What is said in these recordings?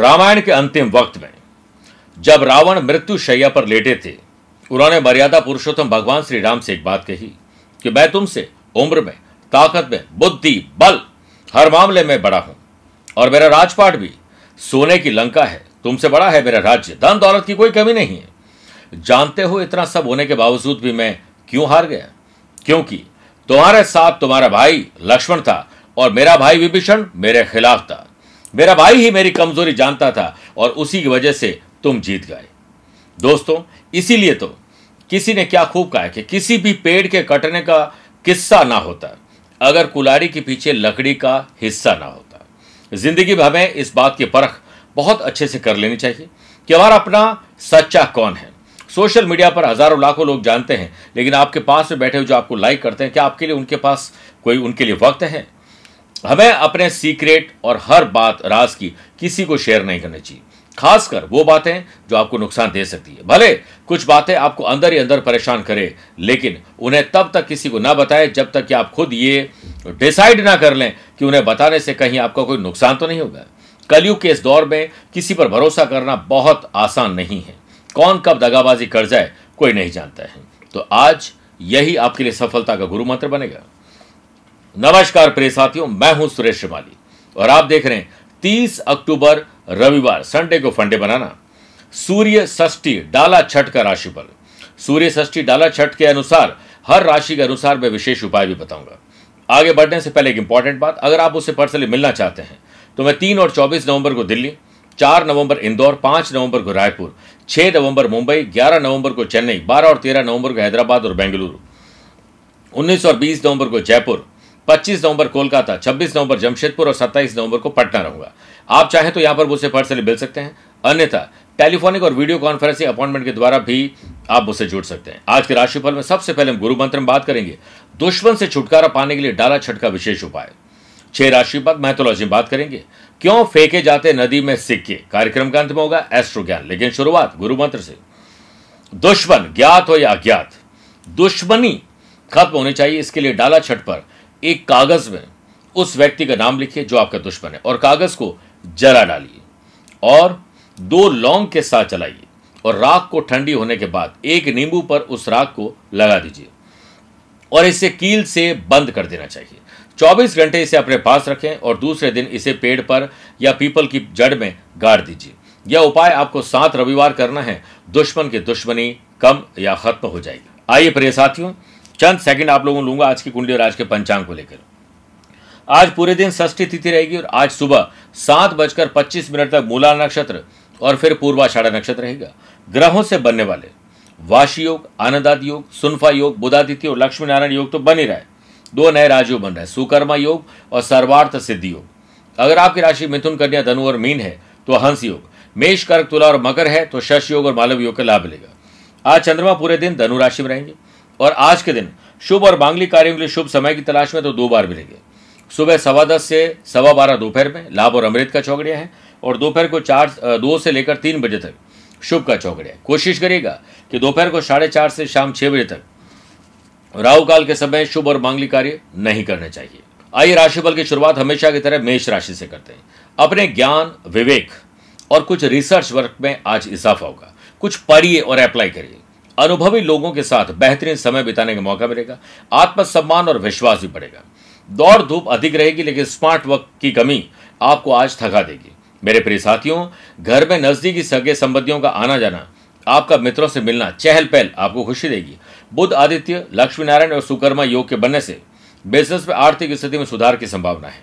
रामायण के अंतिम वक्त में, जब रावण मृत्यु शैया पर लेटे थे, उन्होंने मर्यादा पुरुषोत्तम भगवान श्री राम से एक बात कही कि मैं तुमसे उम्र में, ताकत में, बुद्धि, बल, हर मामले में बड़ा हूँ। और मेरा राजपाट भी सोने की लंका है, तुमसे बड़ा है मेरा राज्य। धन दौलत की कोई कमी नहीं है। जानते हो इतना सब होने के बावजूद भी मैं क्यों हार गया? क्योंकि तुम्हारे साथ तुम्हारा भाई लक्ष्मण था और मेरा भाई विभीषण मेरे खिलाफ था। मेरा भाई ही मेरी कमज़ोरी जानता था और उसी की वजह से तुम जीत गए। दोस्तों, इसीलिए तो किसी ने क्या खूब कहा कि किसी भी पेड़ के कटने का किस्सा ना होता, अगर कुलाड़ी के पीछे लकड़ी का हिस्सा ना होता। ज़िंदगी में हमें इस बात की परख बहुत अच्छे से कर लेनी चाहिए कि हमारा अपना सच्चा कौन है। सोशल मीडिया पर हज़ारों लाखों लोग जानते हैं, लेकिन आपके पास में बैठे हुए जो आपको लाइक करते हैं, क्या आपके लिए उनके पास कोई उनके लिए वक्त है? हमें अपने सीक्रेट और हर बात राज की किसी को शेयर नहीं करनी चाहिए। खासकर वो बातें जो आपको नुकसान दे सकती है। भले कुछ बातें आपको अंदर ही अंदर परेशान करे, लेकिन उन्हें तब तक किसी को ना बताए जब तक कि आप खुद ये डिसाइड ना कर लें कि उन्हें बताने से कहीं आपका कोई नुकसान तो नहीं होगा। कलयुग के इस दौर में किसी पर भरोसा करना बहुत आसान नहीं है। कौन कब दगाबाजी कर जाए, कोई नहीं जानता है। तो आज यही आपके लिए सफलता का गुरु मंत्र बनेगा। नमस्कार प्रिय साथियों, मैं हूँ सुरेश श्रीमाली और आप देख रहे हैं 30 अक्टूबर, रविवार, संडे को फंडे बनाना। सूर्य षष्ठी, डाला छठ का राशिफल। सूर्य षष्ठी, डाला छठ के अनुसार, हर राशि के अनुसार मैं विशेष उपाय भी बताऊँगा। आगे बढ़ने से पहले एक इंपॉर्टेंट बात, अगर आप उससे पर्सनली मिलना चाहते हैं तो मैं तीन और चौबीस नवंबर को दिल्ली, चार नवंबर इंदौर, पाँच नवंबर को रायपुर, छह नवंबर मुंबई, ग्यारह नवंबर को चेन्नई, बारह और तेरह नवंबर को हैदराबाद और बेंगलुरु, उन्नीस और बीस नवंबर को जयपुर 25 नवंबर कोलकाता 26 नवंबर जमशेदपुर और 27 नवंबर को पटना रहूँगा। आप चाहें तो यहाँ पर मुझसे पर्सनली मिल सकते हैं। अन्यथा, टेलीफोनिक और वीडियो कॉन्फ्रेंसिंग अपॉइंटमेंट के द्वारा भी आप मुझसे जुड़ सकते हैं। आज के राशिफल में सबसे पहले हम गुरु मंत्र में बात करेंगे। दुश्मन से छुटकारा पाने के लिए डाला छठ का विशेष उपाय। छह राशि पर मैथोलॉजी में बात करेंगे। क्यों फेंके जाते नदी में सिक्के? कार्यक्रम का अंत में होगा एस्ट्रो ज्ञान लेकिन शुरुआत गुरु मंत्र से। दुश्मन, ज्ञात हो या अज्ञात? दुश्मनी खत्म होनी चाहिए, इसके लिए डाला छठ पर। एक कागज़ में उस व्यक्ति का नाम लिखिए जो आपका दुश्मन है और कागज़ को जला डालिए और दो लौंग के साथ चलाइए और राख को ठंडी होने के बाद एक नींबू पर उस राख को लगा दीजिए और इसे कील से बंद कर देना चाहिए। 24 घंटे इसे अपने पास रखें और दूसरे दिन इसे पेड़ पर या पीपल की जड़ में गाड़ दीजिए। यह उपाय आपको सात रविवार करना है। दुश्मन की दुश्मनी कम या खत्म हो जाएगी। आइए प्रिय साथियों चंद सेकंड आप लोगों लूँगा आज की कुंडली और आज के पंचांग को लेकर। आज पूरे दिन षष्ठी तिथि रहेगी और आज सुबह सात बजकर पच्चीस मिनट तक मूला नक्षत्र और फिर पूर्वाषाढ़ा नक्षत्र रहेगा। ग्रहों से बनने वाले वाशी योग, आनंदादि योग, सुनफा योग, बुधादित्य और लक्ष्मी नारायण योग तो बन ही रहा है। दो नए राजयोग बन रहे हैं, सुकर्मा योग और सर्वार्थ सिद्धि योग। अगर आपकी राशि मिथुन, कन्या, धनु और मीन है तो हंस योग। मेष, कर्क, तुला और मकर है तो शश योग और मालव योग का लाभ मिलेगा आज चंद्रमा पूरे दिन धनु राशि में रहेंगे। और आज के दिन शुभ और मांगली कार्यों के लिए शुभ समय की तलाश में तो दो बार मिलेंगे। सुबह सवा दस से सवा बारह दोपहर में लाभ और अमृत का चौकड़िया है और दोपहर को चार दो से लेकर तीन बजे तक शुभ का चौकड़िया कोशिश करिएगा कि दोपहर को साढ़े चार से शाम छह बजे तक राहु काल के समय शुभ और मांगली कार्य नहीं करने चाहिए। आइए राशिफल की शुरुआत हमेशा की तरह मेष राशि से करते हैं। अपने ज्ञान, विवेक और कुछ रिसर्च वर्क में आज इजाफा होगा। कुछ पढ़िए और अप्लाई करिए। अनुभवी लोगों के साथ बेहतरीन समय बिताने का मौका मिलेगा। आत्मसम्मान और विश्वास भी बढ़ेगा। दौड़ धूप अधिक रहेगी, लेकिन स्मार्ट वर्क की कमी आपको आज थका देगी। मेरे प्रिय साथियों, घर में नजदीकी सगे संबंधियों का आना जाना, आपका मित्रों से मिलना चहल पहल आपको खुशी देगी। बुद्ध आदित्य लक्ष्मी नारायण और सुकर्मा योग के बनने से बिज़नेस में आर्थिक स्थिति में सुधार की संभावना है।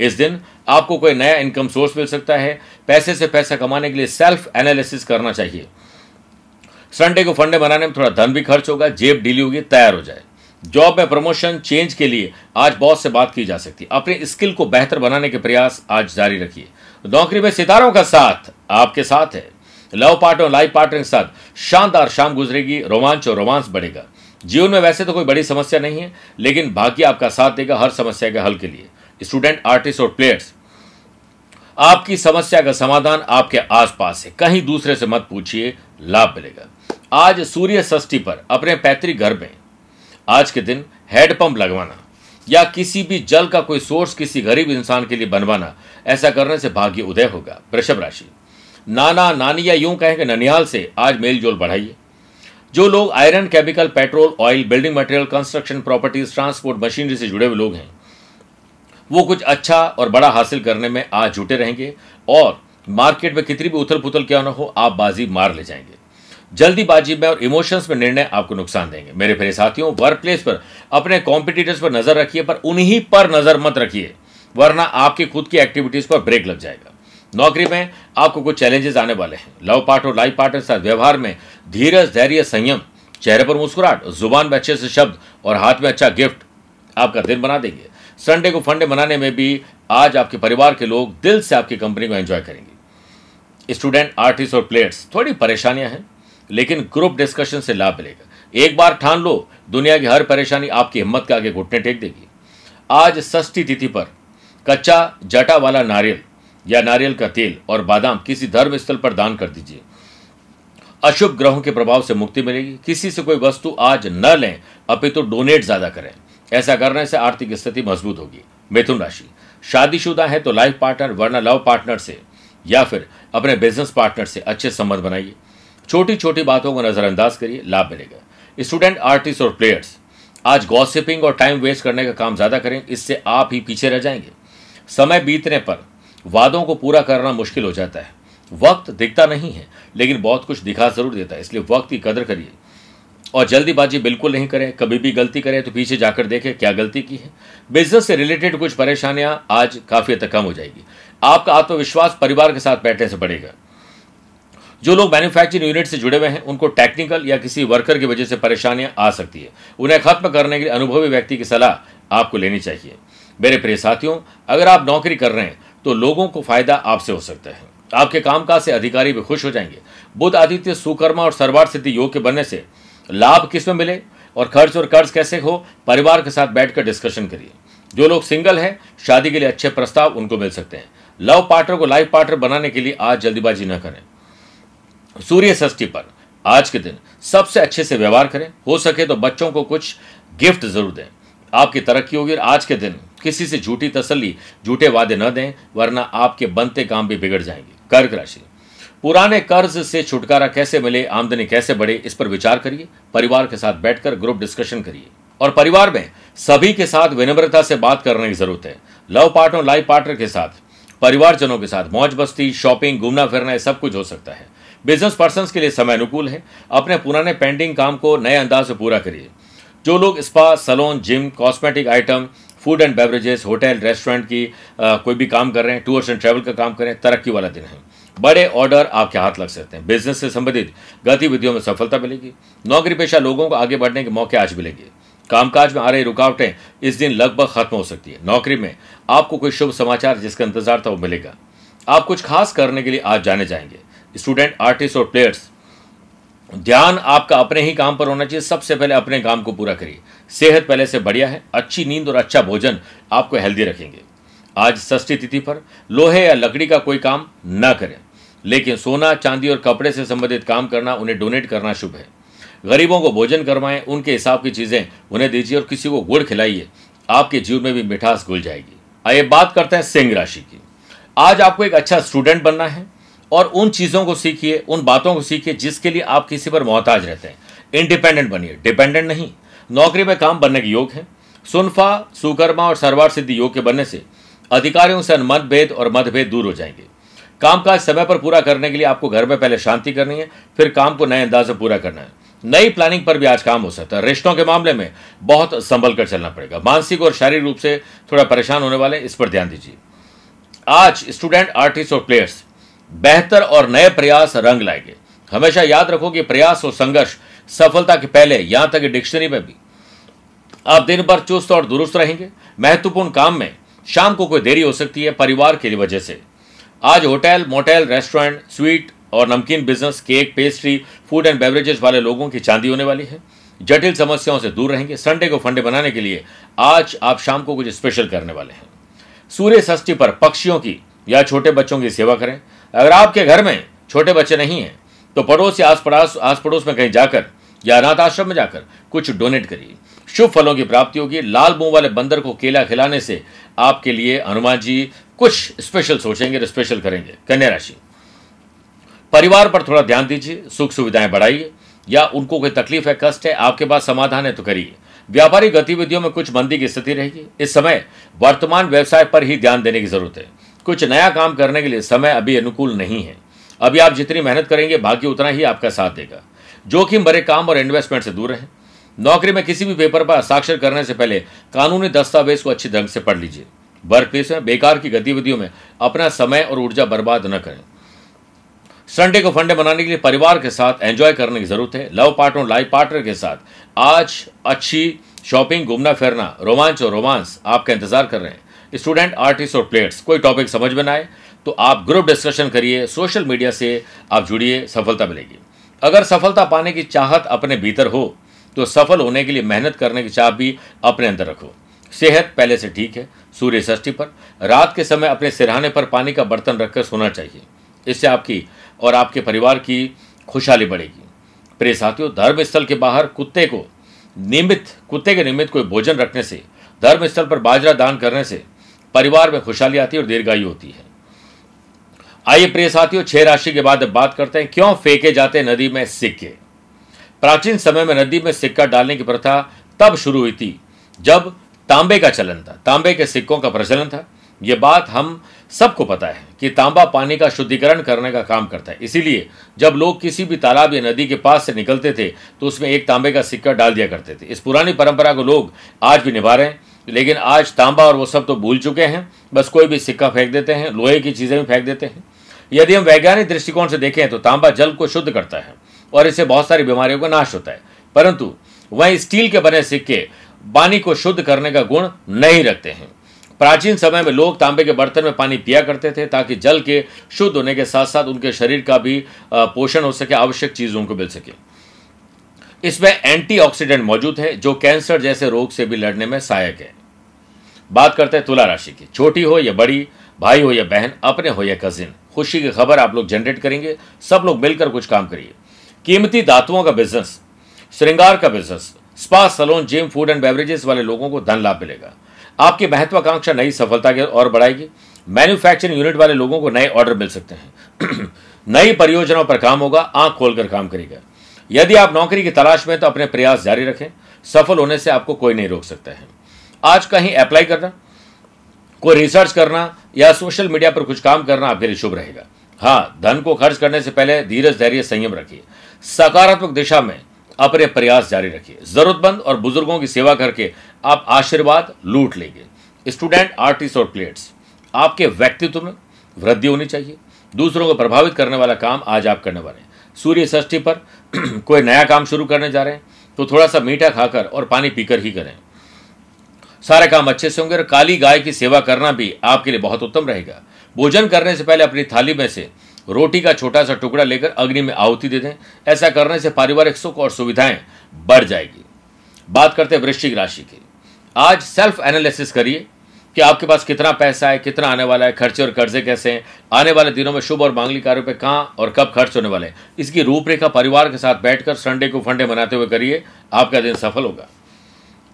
इस दिन आपको कोई नया इनकम सोर्स मिल सकता है। पैसे से पैसा कमाने के लिए सेल्फ एनालिसिस करना चाहिए। संडे को फंडे बनाने में थोड़ा धन भी खर्च होगा, जेब डीली होगी, तैयार हो जाए। जॉब में प्रमोशन चेंज के लिए आज बहुत से बात की जा सकती है। अपने स्किल को बेहतर बनाने के प्रयास आज जारी रखिए। नौकरी में सितारों का साथ आपके साथ है। लव पार्टनर लाइफ पार्टनर के साथ शानदार शाम गुजरेगी, रोमांच और रोमांस बढ़ेगा। जीवन में वैसे तो कोई बड़ी समस्या नहीं है, लेकिन भाग्य आपका साथ देगा हर समस्या के हल के लिए। स्टूडेंट आर्टिस्ट और प्लेयर्स आपकी समस्या का समाधान आपके आसपास है। कहीं दूसरे से मत पूछिए, लाभ मिलेगा। आज सूर्य षष्ठी पर, अपने पैतृक घर में। आज के दिन हेडपंप लगवाना, या किसी भी जल का कोई सोर्स किसी गरीब इंसान के लिए बनवाना, ऐसा करने से भाग्य उदय होगा, वृषभ राशि। नाना नानी या यूँ कहें कि ननिहाल से आज मेल जोल बढ़ाइए। जो लोग iron chemical petrol oil building material construction properties transport machinery से जुड़े हुए लोग हैं, वो कुछ अच्छा और बड़ा हासिल करने में आज जुटे रहेंगे, और मार्केट में कितनी भी उथल पुथल क्या ना हो, आप बाजी मार ले जाएँगे। जल्दीबाजी में और इमोशंस में निर्णय आपको नुकसान देंगे। मेरे प्रिय साथियों वर्क प्लेस पर, अपने कॉम्पिटिटर्स पर नज़र रखिए, पर उन्हीं पर नज़र मत रखिए, वरना आपकी खुद की एक्टिविटीज़ पर ब्रेक लग जाएगा। नौकरी में आपको कुछ चैलेंजेस आने वाले हैं। लव पार्ट और लाइफ पार्टनर के साथ व्यवहार में धीरज, धैर्य, संयम, चेहरे पर मुस्कुराहट, ज़ुबान में अच्छे से शब्द और हाथ में अच्छा गिफ्ट आपका दिन बना देंगे। संडे को फंडे बनाने में भी आज आपके परिवार के लोग दिल से आपकी कंपनी को एंजॉय करेंगे। स्टूडेंट आर्टिस्ट और प्लेयर्स थोड़ी परेशानियाँ हैं। लेकिन ग्रुप डिस्कशन से लाभ मिलेगा। एक बार ठान लो, दुनिया की हर परेशानी आपकी हिम्मत के आगे घुटने टेक देगी। आज षष्ठी तिथि पर कच्चा, जटा वाला नारियल या नारियल का तेल और बादाम किसी धर्म स्थल पर दान कर दीजिए। अशुभ ग्रहों के प्रभाव से मुक्ति मिलेगी। किसी से कोई वस्तु आज न लें अपितु तो डोनेट ज़्यादा करें। ऐसा करने से आर्थिक स्थिति मज़बूत होगी। मिथुन राशि। शादीशुदा है तो लाइफ पार्टनर वरना लव पार्टनर से या फिर अपने बिज़नेस पार्टनर से अच्छे संबंध बनाइए। छोटी छोटी बातों को नजरअंदाज करिए, लाभ मिलेगा। स्टूडेंट, आर्टिस्ट और प्लेयर्स, आज गॉसिपिंग और टाइम वेस्ट करने का काम ज़्यादा करें, इससे आप ही पीछे रह जाएँगे। समय बीतने पर वादों को पूरा करना मुश्किल हो जाता है। वक्त दिखता नहीं है, लेकिन बहुत कुछ दिखा ज़रूर देता है, इसलिए वक्त की कदर करिए। और जल्दीबाजी बिल्कुल नहीं करें, कभी भी गलती करें तो पीछे जाकर देखें क्या गलती की है। बिज़नेस से रिलेटेड कुछ परेशानियाँ आज काफ़ी हद तक कम हो जाएगी। आपका आत्मविश्वास परिवार के साथ बैठने से बढ़ेगा। जो लोग मैन्युफैक्चरिंग यूनिट से जुड़े हुए हैं, उनको टेक्निकल या किसी वर्कर की वजह से परेशानियाँ आ सकती है। उन्हें खत्म करने के लिए अनुभवी व्यक्ति की सलाह आपको लेनी चाहिए। मेरे प्रिय साथियों, अगर आप नौकरी कर रहे हैं तो लोगों को फ़ायदा आपसे हो सकता है। आपके कामकाज से अधिकारी भी खुश हो जाएँगे। बुद्ध आदित्य, सुकर्मा और सर्वार सिद्धि योग के बनने से लाभ किसमें मिले और खर्च और कर्ज कैसे हो, परिवार के साथ बैठकर डिस्कशन करिए। जो लोग सिंगल हैं, शादी के लिए अच्छे प्रस्ताव उनको मिल सकते हैं। लव पार्टनर को लाइफ पार्टनर बनाने के लिए आज जल्दीबाजी न करें। सूर्य षष्ठी पर। आज के दिन सबसे अच्छे से व्यवहार करें। हो सके तो बच्चों को कुछ गिफ्ट ज़रूर दें। आपकी तरक्की होगी और आज के दिन किसी से झूठी तसल्ली, झूठे वादे न दें, वरना आपके बनते काम भी बिगड़ जाएँगे। कर्क राशि। पुराने कर्ज से छुटकारा कैसे मिले, आमदनी कैसे बढ़े, इस पर विचार करिए। परिवार के साथ बैठकर ग्रुप डिस्कशन करिए। और परिवार में सभी के साथ विनम्रता से बात करने की ज़रूरत है। लव पार्टनर, लाइफ पार्टनर के साथ, परिवारजनों के साथ मौज बस्ती शॉपिंग घूमना फिरना सब कुछ हो सकता है। बिज़नेस पर्सन के लिए समय अनुकूल है। अपने पुराने पेंडिंग काम को नए अंदाज से पूरा करिए। जो लोग spa salon gym cosmetic item food and beverages hotel restaurant की आ, कोई भी काम कर रहे हैं टूर्स एंड ट्रैवल का काम करें तरक्की वाला दिन है। बड़े ऑर्डर आपके हाथ लग सकते हैं। बिज़नेस से संबंधित गतिविधियों में सफलता मिलेगी। नौकरी पेशा लोगों को आगे बढ़ने के मौके आज मिलेंगे। कामकाज में आ रही रुकावटें इस दिन लगभग खत्म हो सकती है। नौकरी में आपको कोई शुभ समाचार जिसका इंतज़ार था वो मिलेगा। आप कुछ खास करने के लिए आज जाने जाएँगे। स्टूडेंट, आर्टिस्ट और प्लेयर्स, ध्यान आपका अपने ही काम पर होना चाहिए। सबसे पहले अपने काम को पूरा करिए। सेहत पहले से बढ़िया है। अच्छी नींद और अच्छा भोजन आपको हेल्दी रखेंगे। आज षष्ठी तिथि पर लोहे या लकड़ी का कोई काम न करें। लेकिन सोना, चांदी और कपड़े से संबंधित काम करना, उन्हें डोनेट करना शुभ है। गरीबों को भोजन करवाएँ, उनके हिसाब की चीज़ें उन्हें दीजिए और किसी को गुड़ खिलाइए। आपके जीवन में भी मिठास घुल जाएगी। आइए बात करते हैं सिंह राशि की। आज आपको एक अच्छा स्टूडेंट बनना है। और उन चीज़ों को सीखिए, उन बातों को सीखिए जिसके लिए आप किसी पर मोहताज रहते हैं। इंडिपेंडेंट बनिए। डिपेंडेंट नहीं। नौकरी में काम बनने के योग है। सुनफा, सुकर्मा और सरवार सिद्धि योग के बनने से अधिकारियों से मतभेद और मतभेद दूर हो जाएँगे। कामकाज समय पर पूरा करने के लिए आपको घर में पहले शांति करनी है, फिर काम को नए अंदाज से पूरा करना है। नई प्लानिंग पर भी आज काम हो सकता है। रिश्तों के मामले में बहुत संभल कर चलना पड़ेगा। मानसिक और शारीरिक रूप से थोड़ा परेशान होने वाले इस पर ध्यान दीजिए। आज स्टूडेंट आर्टिस्ट और प्लेयर्स बेहतर और नए प्रयास रंग लाएँगे। हमेशा याद रखो कि प्रयास और संघर्ष सफलता के पहले, यहाँ तक डिक्शनरी में भी। आप दिन भर चुस्त और दुरुस्त रहेंगे। महत्वपूर्ण काम में शाम को कोई देरी हो सकती है परिवार की वजह से। आज होटल, मोटेल, रेस्टोरेंट, स्वीट और नमकीन business, cake, pastry, food and beverages वाले लोगों की चांदी होने वाली है। जटिल समस्याओं से दूर रहेंगे। संडे को फंडे बनाने के लिए आज आप शाम को कुछ स्पेशल करने वाले हैं। सूर्य षष्ठी पर पक्षियों की या छोटे बच्चों की सेवा करें। अगर आपके घर में छोटे बच्चे नहीं हैं तो पड़ोस या आस पड़ोस आस पड़ोस में कहीं जाकर या अनाथ आश्रम में जाकर कुछ डोनेट करिए। शुभ फलों की प्राप्ति होगी। लाल मुँह वाले बंदर को केला खिलाने से आपके लिए हनुमान जी कुछ स्पेशल सोचेंगे स्पेशल करेंगे। कन्या राशि। परिवार पर थोड़ा ध्यान दीजिए, सुख सुविधाएँ बढ़ाइए, या उनको कोई तकलीफ़ है, कष्ट है, आपके पास समाधान है तो करिए। व्यापारिक गतिविधियों में कुछ मंदी की स्थिति रहेगी इस समय वर्तमान व्यवसाय पर ही ध्यान देने की ज़रूरत है। कुछ नया काम करने के लिए समय अभी अनुकूल नहीं है। अभी आप जितनी मेहनत करेंगे भाग्य उतना ही आपका साथ देगा। जोखिम भरे काम और इन्वेस्टमेंट से दूर रहें। नौकरी में किसी भी पेपर पर हस्ताक्षर करने से पहले कानूनी दस्तावेज़ को अच्छी ढंग से पढ़ लीजिए। वर्क प्लेस में, बेकार की गतिविधियों में अपना समय और ऊर्जा बर्बाद न करें। संडे को फंडे मनाने के लिए परिवार के साथ एंजॉय करने की ज़रूरत है। लव पार्टनर और लाइफ पार्टनर के साथ। आज अच्छी शॉपिंग घूमना फिरना रोमांच और रोमांस आपका इंतज़ार कर रहे हैं। स्टूडेंट, आर्टिस्ट और प्लेयर्स, कोई टॉपिक समझ में आए तो आप ग्रुप डिस्कशन करिए सोशल मीडिया से आप जुड़िए, सफलता मिलेगी। अगर सफलता पाने की चाहत अपने भीतर हो तो सफल होने के लिए मेहनत करने की चाह भी अपने अंदर रखो। सेहत पहले से ठीक है, सूर्य षष्ठी पर। रात के समय अपने सिरहाने पर पानी का बर्तन रखकर सोना चाहिए। इससे आपकी और आपके परिवार की खुशहाली बढ़ेगी। प्रिय साथियों धर्म स्थल के बाहर कुत्ते को नियमित, कुत्ते के निमित्त कोई भोजन रखने से धर्म स्थल पर बाजरा दान करने से परिवार में खुशहाली आती है और दीर्घायु होती है। आइए प्रिय साथियों, छह राशि के बाद बात करते हैं, क्यों फेंके जाते नदी में सिक्के? प्राचीन समय में नदी में सिक्का डालने की प्रथा तब शुरू हुई थी, जब तांबे का चलन था। तांबे के सिक्कों का प्रचलन था। यह बात हम सबको पता है कि तांबा पानी का शुद्धिकरण करने का काम करता है। इसीलिए जब लोग किसी भी तालाब या नदी के पास से निकलते थे तो उसमें एक तांबे का सिक्का डाल दिया करते थे। इस पुरानी परंपरा को लोग आज भी निभा रहे हैं। लेकिन आज तांबा और वो सब तो भूल चुके हैं। बस कोई भी सिक्का फेंक देते हैं, लोहे की चीज़ें भी फेंक देते हैं। यदि हम वैज्ञानिक दृष्टिकोण से देखें तो तांबा जल को शुद्ध करता है और इससे बहुत सारी बीमारियों का नाश होता है। परंतु वहीं स्टील के बने सिक्के पानी को शुद्ध करने का गुण नहीं रखते हैं। प्राचीन समय में लोग तांबे के बर्तन में पानी पिया करते थे ताकि जल के शुद्ध होने के साथ साथ उनके शरीर का भी पोषण हो सके, आवश्यक चीज़ उनको मिल सके। इसमें एंटीऑक्सीडेंट मौजूद है, जो कैंसर जैसे रोग से भी लड़ने में सहायक है। बात करते हैं तुला राशि की। छोटी हो या बड़ी, भाई हो या बहन, अपने हो या कजिन, खुशी की खबर आप लोग जनरेट करेंगे, सब लोग मिलकर कुछ काम करिए। कीमती धातुओं का बिज़नेस श्रृंगार का business spa salon gym food and beverages वाले लोगों को धन लाभ मिलेगा। आपकी महत्वाकांक्षा नई सफलता की और बढ़ाएगी। मैन्युफैक्चरिंग यूनिट वाले लोगों को नए ऑर्डर मिल सकते हैं। नई परियोजनाओं पर काम होगा, आँख खोलकर काम करेगा यदि आप नौकरी की तलाश में तो अपने प्रयास जारी रखें। सफल होने से आपको कोई नहीं रोक सकता है। आज कहीं अप्लाई करना, कोई रिसर्च करना या सोशल मीडिया पर कुछ काम करना आपके लिए शुभ रहेगा। हाँ धन को खर्च करने से पहले धीरज, धैर्य, संयम रखिए। सकारात्मक दिशा में अपने प्रयास जारी रखिए। जरूरतमंद और बुज़ुर्गों की सेवा करके आप आशीर्वाद लूट लेंगे। स्टूडेंट आर्टिस्ट और प्लेयर्स आपके व्यक्तित्व में वृद्धि होनी चाहिए। दूसरों को प्रभावित करने वाला काम आज आप करने वाले सूर्य षष्ठी पर कोई नया काम शुरू करने जा रहे हैं तो थोड़ा सा मीठा खाकर और पानी पीकर ही करें। सारे काम अच्छे से होंगे और काली गाय की सेवा करना भी आपके लिए बहुत उत्तम रहेगा। भोजन करने से पहले अपनी थाली में से रोटी का छोटा सा टुकड़ा लेकर अग्नि में आहुति दे दें। ऐसा करने से पारिवारिक सुख और सुविधाएँ बढ़ जाएगी। बात करते हैं वृश्चिक राशि की। आज सेल्फ एनालिसिस करिए। कि आपके पास कितना पैसा है, कितना आने वाला है, खर्चे और कर्जे कैसे हैं, आने वाले दिनों में शुभ और मांगलिक कार्यों पे कहाँ और कब खर्च होने वाले हैं। इसकी रूपरेखा परिवार के साथ बैठकर संडे को फंडे बनाते हुए करिए, आपका दिन सफल होगा।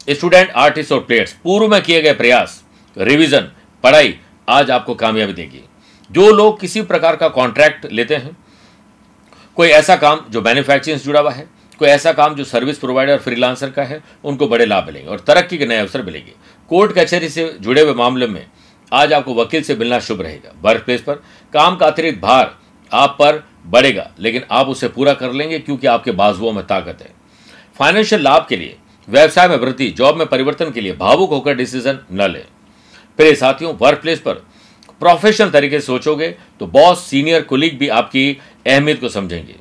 स्टूडेंट आर्टिस्ट और प्लेयर्स पूर्व में किए गए प्रयास रिविजन पढ़ाई, आज आपको कामयाबी देगी। जो लोग किसी प्रकार का कॉन्ट्रैक्ट लेते हैं, कोई ऐसा काम जो मैन्युफैक्चरिंग से जुड़ा हुआ है कोई ऐसा काम जो सर्विस प्रोवाइडर फ्रीलांसर का है, उनको बड़े लाभ मिलेंगे और तरक्की के नए अवसर मिलेंगे। कोर्ट कचहरी से जुड़े हुए मामले में आज आपको वकील से मिलना शुभ रहेगा। वर्क प्लेस पर काम का अतिरिक्त भार आप पर बढ़ेगा, लेकिन आप उसे पूरा कर लेंगे क्योंकि आपके बाजुओं में ताकत है। फाइनेंशियल लाभ के लिए, व्यवसाय में वृद्धि जॉब में परिवर्तन के लिए भावुक होकर डिसीज़न न लें। प्रिय साथियों वर्क प्लेस पर प्रोफेशनल तरीके से सोचोगे तो बॉस सीनियर कुलीग भी आपकी अहमियत को समझेंगे।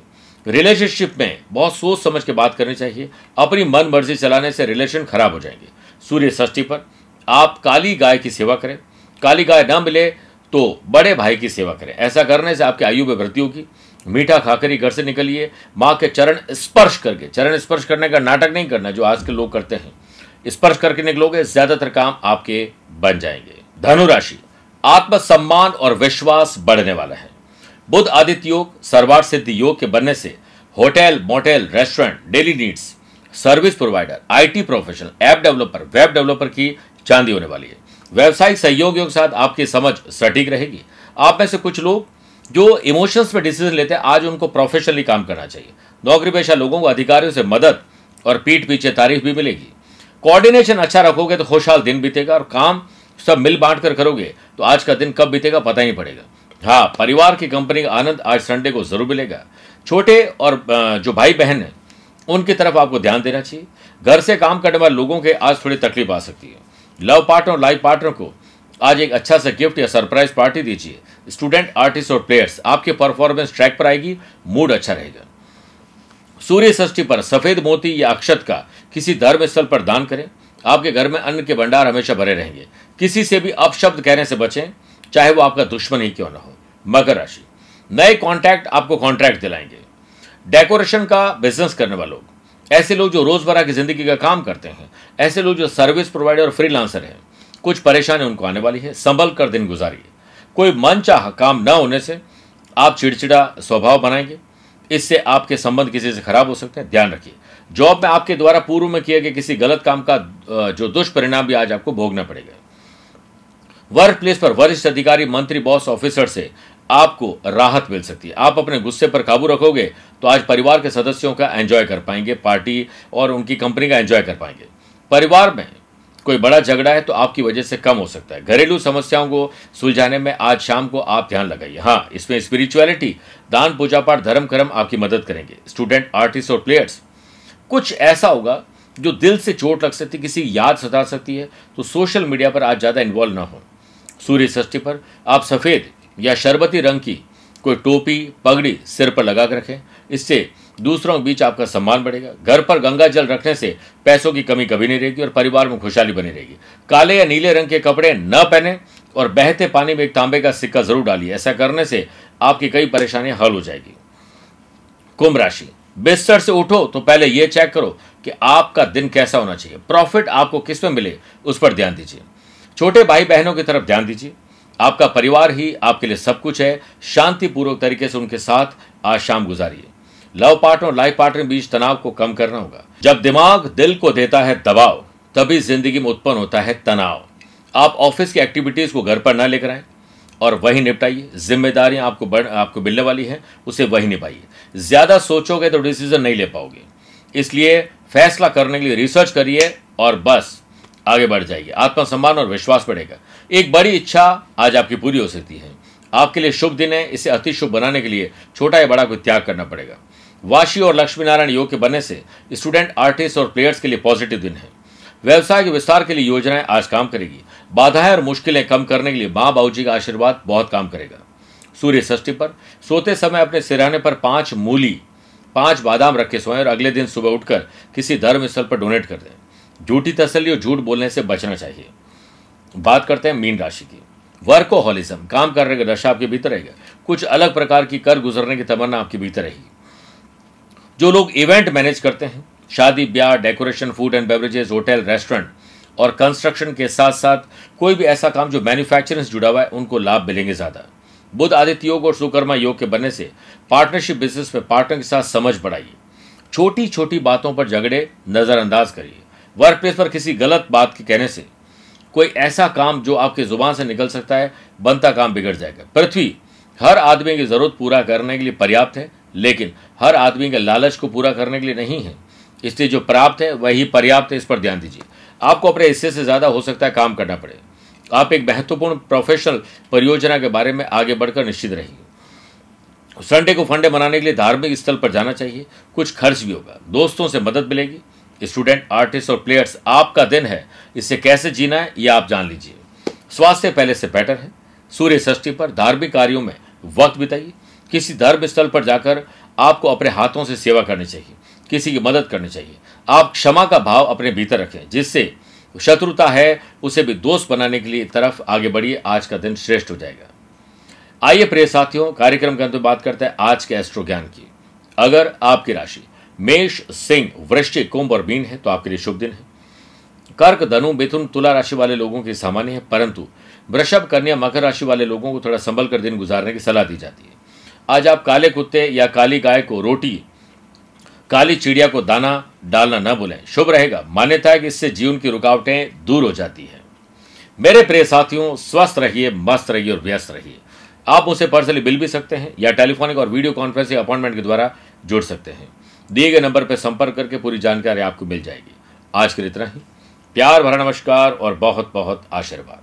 रिलेशनशिप में बहुत सोच समझ के बात करनी चाहिए। अपनी मन मर्ज़ी चलाने से रिलेशन खराब हो जाएँगे। सूर्य षष्ठी पर आप काली गाय की सेवा करें। काली गाय ना मिले तो बड़े भाई की सेवा करें। ऐसा करने से आपकी आयु में वृद्धि होगी। मीठा खाकर ही घर से निकलिए। माँ के चरण स्पर्श करके, चरण स्पर्श करने का नाटक नहीं करना, जो आज के लोग करते हैं। स्पर्श करके निकलोगे, ज़्यादातर काम आपके बन जाएँगे। धनुराशि, आत्मसम्मान और विश्वास बढ़ने वाला है। बुद्ध आदित्य योग सर्वार्थ सिद्धि योग के बनने से hotel, motel, restaurant, daily needs, service provider, IT professional, app developer, web developer की चांदी होने वाली है। व्यवसायिक सहयोगियों के साथ आपकी समझ सटीक रहेगी। आप में से कुछ लोग जो इमोशंस पे डिसीज़न लेते हैं, आज उनको प्रोफेशनली काम करना चाहिए। नौकरी पेशा लोगों को अधिकारियों से मदद और पीठ पीछे तारीफ़ भी मिलेगी। कोऑर्डिनेशन अच्छा रखोगे तो खुशहाल दिन बीतेगा और काम सब मिल बांट कर करोगे तो आज का दिन कब बीतेगा पता ही पड़ेगा। हाँ परिवार की कंपनी का आनंद आज संडे को ज़रूर मिलेगा। छोटे और जो भाई बहन है, उनकी तरफ़ आपको ध्यान देना चाहिए। घर से काम करने वाले लोगों के आज थोड़ी तकलीफ़ आ सकती है। लव पार्टनर और लाइफ पार्टनर को आज एक अच्छा सा गिफ्ट या सरप्राइज़ पार्टी दीजिए। स्टूडेंट आर्टिस्ट और प्लेयर्स आपके परफॉर्मेंस ट्रैक पर आएगी मूड अच्छा रहेगा। सूर्य षष्ठी पर सफ़ेद मोती या अक्षत का किसी धर्म स्थल पर दान करें। आपके घर में अन्न के भंडार हमेशा भरे रहेंगे। किसी से भी अपशब्द कहने से बचें, चाहे वो आपका दुश्मन ही क्यों ना हो। मकर राशि। नए कॉन्ट्रैक्ट आपको कॉन्ट्रैक्ट दिलाएँगे। डेकोरेशन का बिज़नेस करने वाले लोग ऐसे लोग जो रोज़मर्रा की ज़िंदगी का काम करते हैं, ऐसे लोग जो सर्विस प्रोवाइडर और फ्रीलांसर हैं, कुछ परेशानी उनको आने वाली है, संभल कर दिन गुजारिए। कोई मन चाह काम न होने से आप चिड़चिड़ा स्वभाव बनाएँगे। इससे आपके संबंध किसी से खराब हो सकते हैं, ध्यान रखिए। जॉब में आपके द्वारा पूर्व में किए गए किसी गलत काम का जो दुष्परिणाम भी आज आपको भोगना पड़ेगा। वर्क प्लेस पर वरिष्ठ अधिकारी, मंत्री बॉस ऑफिसर से आपको राहत मिल सकती है। आप अपने गुस्से पर काबू रखोगे तो आज परिवार के सदस्यों का एंजॉय कर पाएँगे पार्टी और उनकी कंपनी का एंजॉय कर पाएँगे। परिवार में कोई बड़ा झगड़ा है तो आपकी वजह से कम हो सकता है। घरेलू समस्याओं को सुलझाने में आज शाम को आप ध्यान लगाइए। हाँ इसमें स्पिरिचुअलिटी दान पूजा पाठ धर्म कर्म आपकी मदद करेंगे। स्टूडेंट आर्टिस्ट और प्लेयर्स कुछ ऐसा होगा जो दिल से चोट लग सकती है, किसी याद सता सकती है तो सोशल मीडिया पर आज ज़्यादा इन्वॉल्व ना हो। सूर्य षष्ठी पर आप सफ़ेद या शरबती रंग की कोई टोपी, पगड़ी सिर पर लगा कर रखें। इससे दूसरों के बीच आपका सम्मान बढ़ेगा। घर पर गंगा जल रखने से पैसों की कमी कभी नहीं रहेगी और परिवार में खुशहाली बनी रहेगी। काले या नीले रंग के कपड़े न पहने और बहते पानी में एक तांबे का सिक्का ज़रूर डालिए। ऐसा करने से आपकी कई परेशानियाँ हल हो जाएगी। कुंभ राशि। बिस्तर से उठो तो पहले यह चेक करो कि आपका दिन कैसा होना चाहिए। प्रॉफिट आपको किसमें मिले उस पर ध्यान दीजिए। छोटे भाई बहनों की तरफ़ ध्यान दीजिए। आपका परिवार ही आपके लिए सब कुछ है। शांतिपूर्वक तरीके से उनके साथ आज शाम गुजारिए। लव पार्टनर और लाइफ पार्टनर के बीच तनाव को कम करना होगा। जब दिमाग दिल को देता है दबाव, तभी ज़िंदगी में उत्पन्न होता है तनाव। आप ऑफ़िस की एक्टिविटीज़ को घर पर ना लेकर आए और वही निपटाइए। जिम्मेदारियाँ आपको बढ़, आपको मिलने वाली है, उसे वही निभाइए। ज़्यादा सोचोगे तो डिसीज़न नहीं ले पाओगे। इसलिए फैसला करने के लिए रिसर्च करिए और बस। आगे बढ़ जाइए। आत्मसम्मान और विश्वास बढ़ेगा। एक बड़ी इच्छा आज आपकी पूरी हो सकती है। आपके लिए शुभ दिन है। इसे अति शुभ बनाने के लिए छोटा या बड़ा कोई त्याग करना पड़ेगा। वाशी और लक्ष्मी नारायण योग के बनने से स्टूडेंट, आर्टिस्ट और प्लेयर्स के लिए पॉजिटिव दिन है। व्यवसाय के विस्तार के लिए योजनाएँ आज काम करेगी। बाधाएँ और मुश्किलें कम करने के लिए माँ बाबू जी का आशीर्वाद बहुत काम करेगा। सूर्य षष्ठी पर सोते समय अपने सिराने पर पाँच मूली, पाँच बादाम रख सोएँ और अगले दिन सुबह उठकर किसी धर्म स्थल पर डोनेट कर दें। झूठी तसली और झूठ बोलने से बचना चाहिए। बात करते हैं मीन राशि की। वर्कोहॉलिज्म, काम करने का दशा आपके भीतर रहेगा। कुछ अलग प्रकार की कर गुजरने की तमन्ना आपके भीतर रहेगी। जो लोग इवेंट मैनेज करते हैं, शादी, ब्याह decoration food and beverages hotel restaurant और कंस्ट्रक्शन के साथ साथ कोई भी ऐसा काम जो मैन्युफैक्चरिंग से जुड़ा हुआ है, उनको लाभ मिलेंगे ज़्यादा। बुद्ध आदित्य योग और सुकर्मा योग के बनने से पार्टनरशिप बिज़नेस में पार्टनर के साथ समझ बढ़ाइए। छोटी छोटी बातों पर झगड़े नज़रअंदाज करिए। वर्क प्लेस पर किसी गलत बात के कहने से कोई ऐसा काम जो आपके ज़ुबान से निकल सकता है, बनता काम बिगड़ जाएगा। पृथ्वी, हर आदमी की ज़रूरत पूरा करने के लिए पर्याप्त है, लेकिन हर आदमी के लालच को पूरा करने के लिए नहीं है। इसलिए जो प्राप्त है, वही पर्याप्त है, इस पर ध्यान दीजिए। आपको अपने हिस्से से ज़्यादा हो सकता है काम करना पड़े। आप एक महत्वपूर्ण प्रोफेशनल परियोजना के बारे में आगे बढ़कर निश्चित रहिए। संडे को फंडे मनाने के लिए धार्मिक स्थल पर जाना चाहिए। कुछ खर्च भी होगा। दोस्तों से मदद मिलेगी। स्टूडेंट, आर्टिस्ट और प्लेयर्स, आपका दिन है। इसे कैसे जीना है यह आप जान लीजिए। स्वास्थ्य पहले से बेटर है। सूर्य षष्ठी पर धार्मिक कार्यों में वक्त बिताइए। किसी धर्म स्थल पर जाकर आपको अपने हाथों से सेवा करनी चाहिए। किसी की मदद करनी चाहिए। आप क्षमा का भाव अपने भीतर रखें, जिससे शत्रुता है, उसे भी दोस्त बनाने के लिए तरफ़ आगे बढ़िए। आज का दिन श्रेष्ठ हो जाएगा। आइए प्रिय साथियों, कार्यक्रम के अंत में बात करते हैं आज के एस्ट्रो ज्ञान की। अगर आपकी राशि मेष सिंह, वृश्चिक कुंभ और मीन है तो आपके लिए शुभ दिन है। कर्क, धनु, मिथुन, तुला राशि वाले लोगों के सामान्य है, परंतु वृषभ, कन्या, मकर राशि वाले लोगों को थोड़ा संभल कर दिन गुजारने की सलाह दी जाती है। आज आप काले कुत्ते या काली गाय को रोटी, काली चिड़िया को दाना डालना न भूलें। शुभ रहेगा। मान्यता है कि इससे जीवन की रुकावटें दूर हो जाती है। मेरे प्रिय साथियों, स्वस्थ रहिए, मस्त रहिए और व्यस्त रहिए। आप उसे पर्सनली मिल भी सकते हैं या टेलीफोनिक और वीडियो कॉन्फ्रेंसिंग अपॉइंटमेंट के द्वारा जुड़ सकते हैं। दिए गए नंबर पर संपर्क करके पूरी जानकारी आपको मिल जाएगी। आज के लिए इतना ही। प्यार, भरा नमस्कार और बहुत बहुत आशीर्वाद।